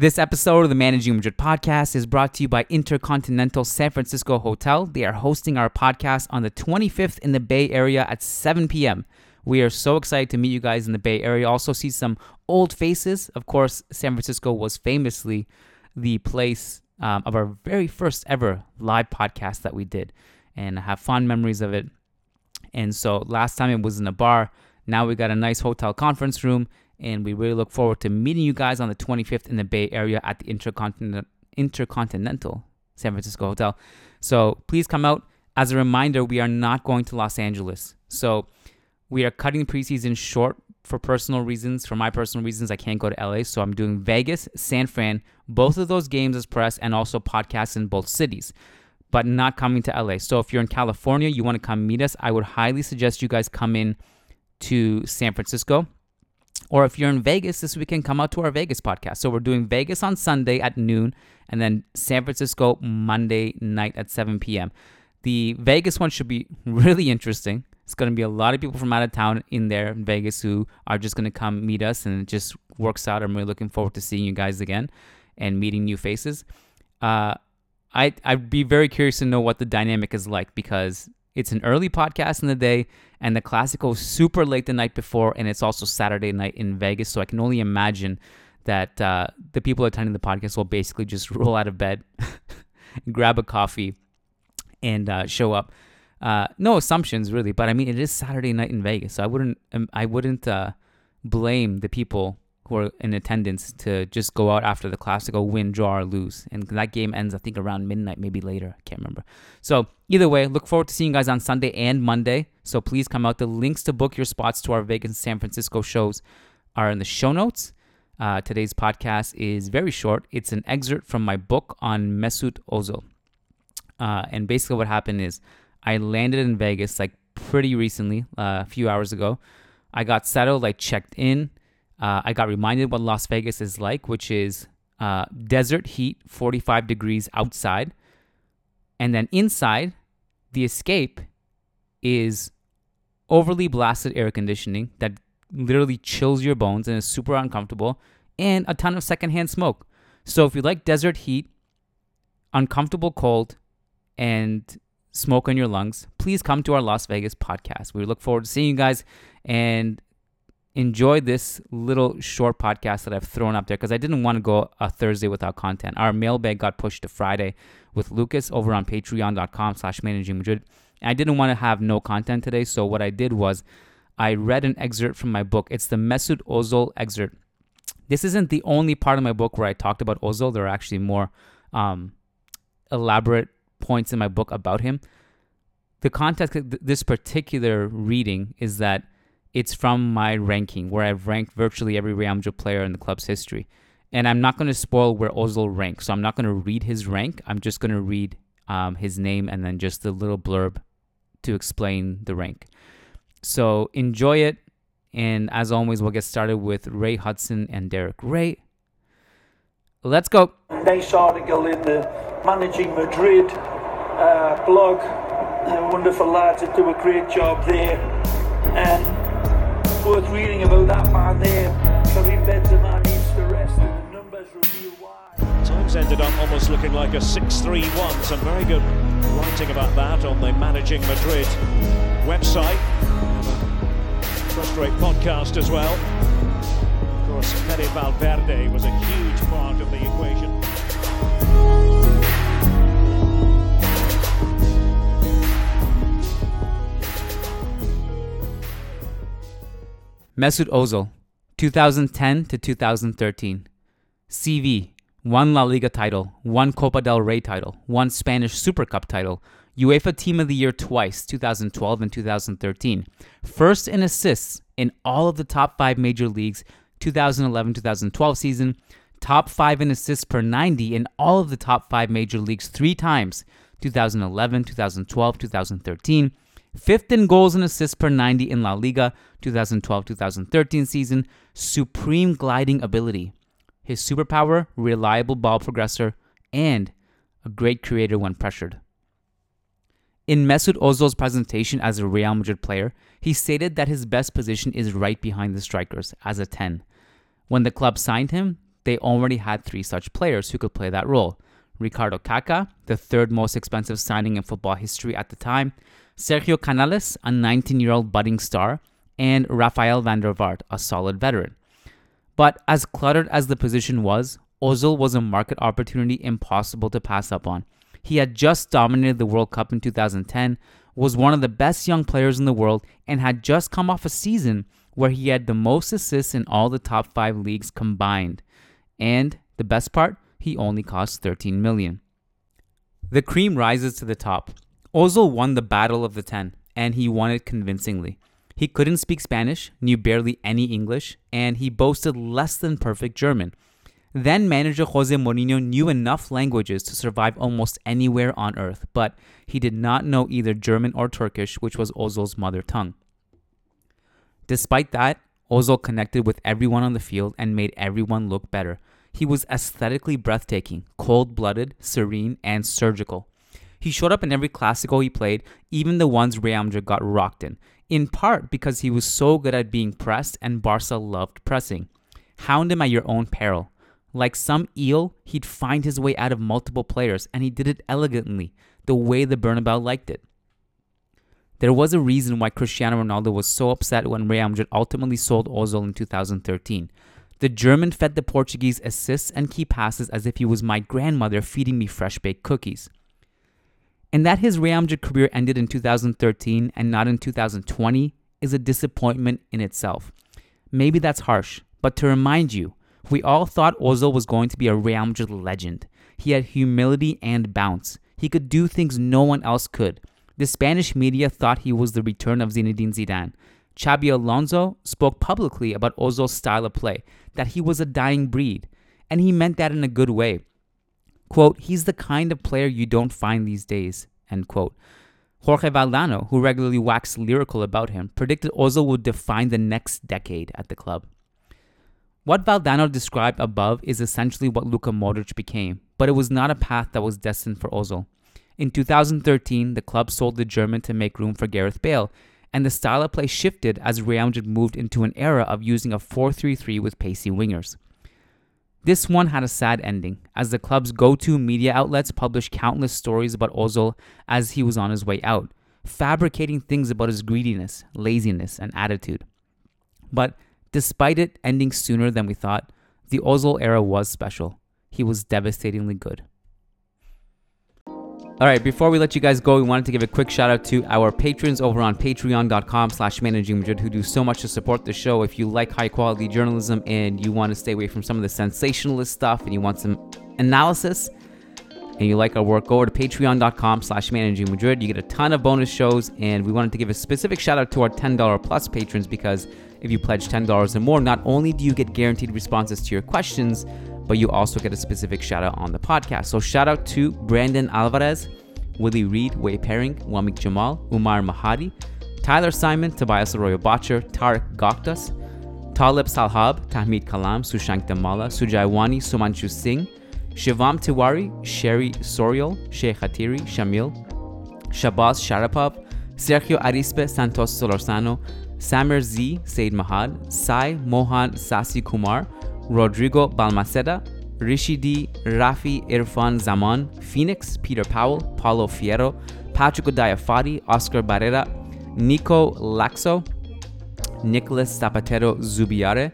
This episode of the Managing Madrid podcast is brought to you by Intercontinental San Francisco Hotel. They are hosting our podcast on the 25th in the Bay Area at 7 p.m. We are so excited to meet you guys in the Bay Area. Also, see some old faces. Of course, San Francisco was famously the place um, of our very first ever live podcast that we did, and I have fond memories of it. And so, last time it was in a bar. Now we got a nice hotel conference room and we really look forward to meeting you guys on the 25th in the Bay Area at the Intercontinental, Intercontinental San Francisco Hotel. So please come out. As a reminder, we are not going to Los Angeles. So we are cutting preseason short for personal reasons. For my personal reasons, I can't go to LA. So I'm doing Vegas, San Fran, both of those games as press and also podcasts in both cities, but not coming to LA. So if you're in California, you want to come meet us, I would highly suggest you guys come in to San Francisco or if you're in Vegas this weekend, come out to our Vegas podcast. So we're doing Vegas on Sunday at noon and then San Francisco Monday night at 7 p.m. The Vegas one should be really interesting. It's going to be a lot of people from out of town in there in Vegas who are just going to come meet us, and it just works out. I'm really looking forward to seeing you guys again and meeting new faces. Uh, I I'd be very curious to know what the dynamic is like because it's an early podcast in the day, and the Classico super late the night before, and it's also Saturday night in Vegas. So I can only imagine that uh, the people attending the podcast will basically just roll out of bed, grab a coffee, and uh, show up. Uh, no assumptions really, but I mean it is Saturday night in Vegas, so I wouldn't um, I wouldn't uh, blame the people who are in attendance to just go out after the Classico, win, draw, or lose. And that game ends, I think, around midnight, maybe later. I can't remember. So, either way, look forward to seeing you guys on Sunday and Monday. So, please come out. The links to book your spots to our Vegas San Francisco shows are in the show notes. Uh, today's podcast is very short. It's an excerpt from my book on Mesut Ozil. Uh, and basically, what happened is I landed in Vegas like pretty recently, uh, a few hours ago. I got settled, I checked in uh, I got reminded what Las Vegas is like, which is uh, desert heat, 45 degrees outside. And then inside, the escape is overly blasted air conditioning that literally chills your bones and is super uncomfortable, and a ton of secondhand smoke. So if you like desert heat, uncomfortable cold, and smoke on your lungs, please come to our Las Vegas podcast. We look forward to seeing you guys. And enjoy this little short podcast that I've thrown up there because I didn't want to go a Thursday without content. Our mailbag got pushed to Friday with Lucas over on patreon.com slash managing Madrid. I didn't want to have no content today, so what I did was I read an excerpt from my book. It's the Mesut Ozil excerpt. This isn't the only part of my book where I talked about Ozil. There are actually more um, elaborate points in my book about him. The context of this particular reading is that it's from my ranking where I've ranked virtually every Real Madrid player in the club's history. And I'm not going to spoil where Ozil ranks, so I'm not going to read his rank. I'm just going to read um, his name and then just a little blurb to explain the rank. So enjoy it. And as always, we'll get started with Ray Hudson and Derek. Ray, let's go. Nice article in the Managing Madrid uh, blog. Wonderful lads that do a great job there. And worth reading about that man there. Karim Benzema needs to rest and the numbers reveal why. Times ended up almost looking like a 6-3-1. Some very good writing about that on the Managing Madrid website. Frustrate podcast as well. Of course, Fede Valverde was a huge part of the equation. Mesut Ozil, 2010 to 2013. CV, one La Liga title, one Copa del Rey title, one Spanish Super Cup title, UEFA Team of the Year twice, 2012 and 2013. First in assists in all of the top five major leagues, 2011 2012 season. Top five in assists per 90 in all of the top five major leagues three times, 2011, 2012, 2013 fifth in goals and assists per 90 in La Liga 2012 2013 season, supreme gliding ability. His superpower, reliable ball progressor, and a great creator when pressured. In Mesut Ozil's presentation as a Real Madrid player, he stated that his best position is right behind the strikers as a 10. When the club signed him, they already had three such players who could play that role. Ricardo Kaká, the third most expensive signing in football history at the time, Sergio Canales, a 19 year old budding star, and Rafael van der Vaart, a solid veteran. But as cluttered as the position was, Ozil was a market opportunity impossible to pass up on. He had just dominated the World Cup in 2010, was one of the best young players in the world, and had just come off a season where he had the most assists in all the top five leagues combined. And the best part, he only cost 13 million. The cream rises to the top. Ozil won the Battle of the Ten, and he won it convincingly. He couldn't speak Spanish, knew barely any English, and he boasted less than perfect German. Then manager Jose Mourinho knew enough languages to survive almost anywhere on earth, but he did not know either German or Turkish, which was Ozil's mother tongue. Despite that, Ozil connected with everyone on the field and made everyone look better. He was aesthetically breathtaking, cold blooded, serene, and surgical. He showed up in every Classico he played, even the ones Real got rocked in, in part because he was so good at being pressed and Barca loved pressing. Hound him at your own peril. Like some eel, he'd find his way out of multiple players, and he did it elegantly, the way the Bernabeu liked it. There was a reason why Cristiano Ronaldo was so upset when Real Madrid ultimately sold Ozil in 2013. The German fed the Portuguese assists and key passes as if he was my grandmother feeding me fresh baked cookies. And that his Madrid career ended in 2013 and not in 2020 is a disappointment in itself. Maybe that's harsh, but to remind you, we all thought Ozil was going to be a Madrid legend. He had humility and bounce. He could do things no one else could. The Spanish media thought he was the return of Zinedine Zidane. Xabi Alonso spoke publicly about Ozil's style of play, that he was a dying breed, and he meant that in a good way. Quote, he's the kind of player you don't find these days, end quote. Jorge Valdano, who regularly waxed lyrical about him, predicted Ozil would define the next decade at the club. What Valdano described above is essentially what Luka Modric became, but it was not a path that was destined for Ozil. In 2013, the club sold the German to make room for Gareth Bale, and the style of play shifted as Real Madrid moved into an era of using a 4 3 3 with pacey wingers. This one had a sad ending, as the club's go to media outlets published countless stories about Ozil as he was on his way out, fabricating things about his greediness, laziness, and attitude. But despite it ending sooner than we thought, the Ozil era was special. He was devastatingly good. All right, before we let you guys go, we wanted to give a quick shout out to our patrons over on patreon.com slash managing Madrid who do so much to support the show. If you like high quality journalism and you want to stay away from some of the sensationalist stuff and you want some analysis and you like our work, go over to patreon.com slash managing Madrid. You get a ton of bonus shows and we wanted to give a specific shout out to our $10 plus patrons because if you pledge $10 or more, not only do you get guaranteed responses to your questions, but you also get a specific shout out on the podcast. So shout out to Brandon Alvarez, Willie Reed, Way Paring, Wamik Jamal, Umar Mahadi, Tyler Simon, Tobias Arroyo Botcher, Tarek Goktas, Talib Salhab, Tahmid Kalam, Sushank Damala, Sujaiwani, Sumanchu Singh, Shivam Tiwari, Sherry Soriol, Sheikh Hatiri, Shamil, Shabazz Sharapov, Sergio Arispe, Santos Solorzano, Samir Z, Said Mahad, Sai Mohan Sasi Kumar, Rodrigo Balmaceda, Rishi D, Rafi Irfan Zaman, Phoenix, Peter Powell, Paulo Fierro, Patrick Diafati, Oscar Barrera, Nico Laxo, Nicholas Zapatero Zubiare,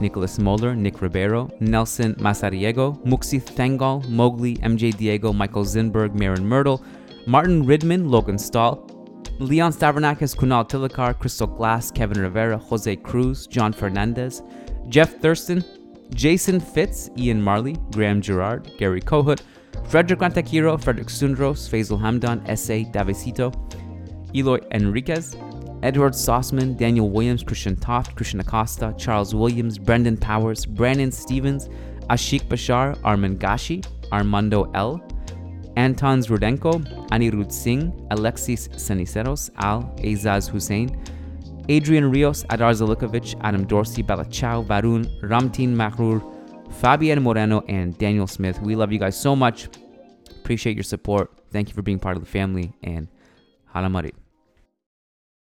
Nicholas Moller, Nick Ribeiro, Nelson Masariego, Muxi Thengal, Mowgli, MJ Diego, Michael Zinberg, Marin Myrtle, Martin Ridman, Logan Stahl, Leon Stavronakis, Kunal Tilakar, Crystal Glass, Kevin Rivera, Jose Cruz, John Fernandez, Jeff Thurston, Jason Fitz, Ian Marley, Graham Gerard, Gary Kohut, Frederick Rantakiro, Frederick Sundros, Faisal Hamdan, S.A. Davisito, Eloy Enriquez, Edward Sossman, Daniel Williams, Christian Toft, Christian Acosta, Charles Williams, Brendan Powers, Brandon Stevens, Ashik Bashar, Arman Gashi, Armando L., Antons Rudenko, Anirudh Singh, Alexis Seniceros, Al Azaz Hussein, Adrian Rios, Adar Zalikovic, Adam Dorsey, Bella Chow, Varun, Ramtin Mahrur, Fabian Moreno, and Daniel Smith. We love you guys so much. Appreciate your support. Thank you for being part of the family, and Hala Madrid.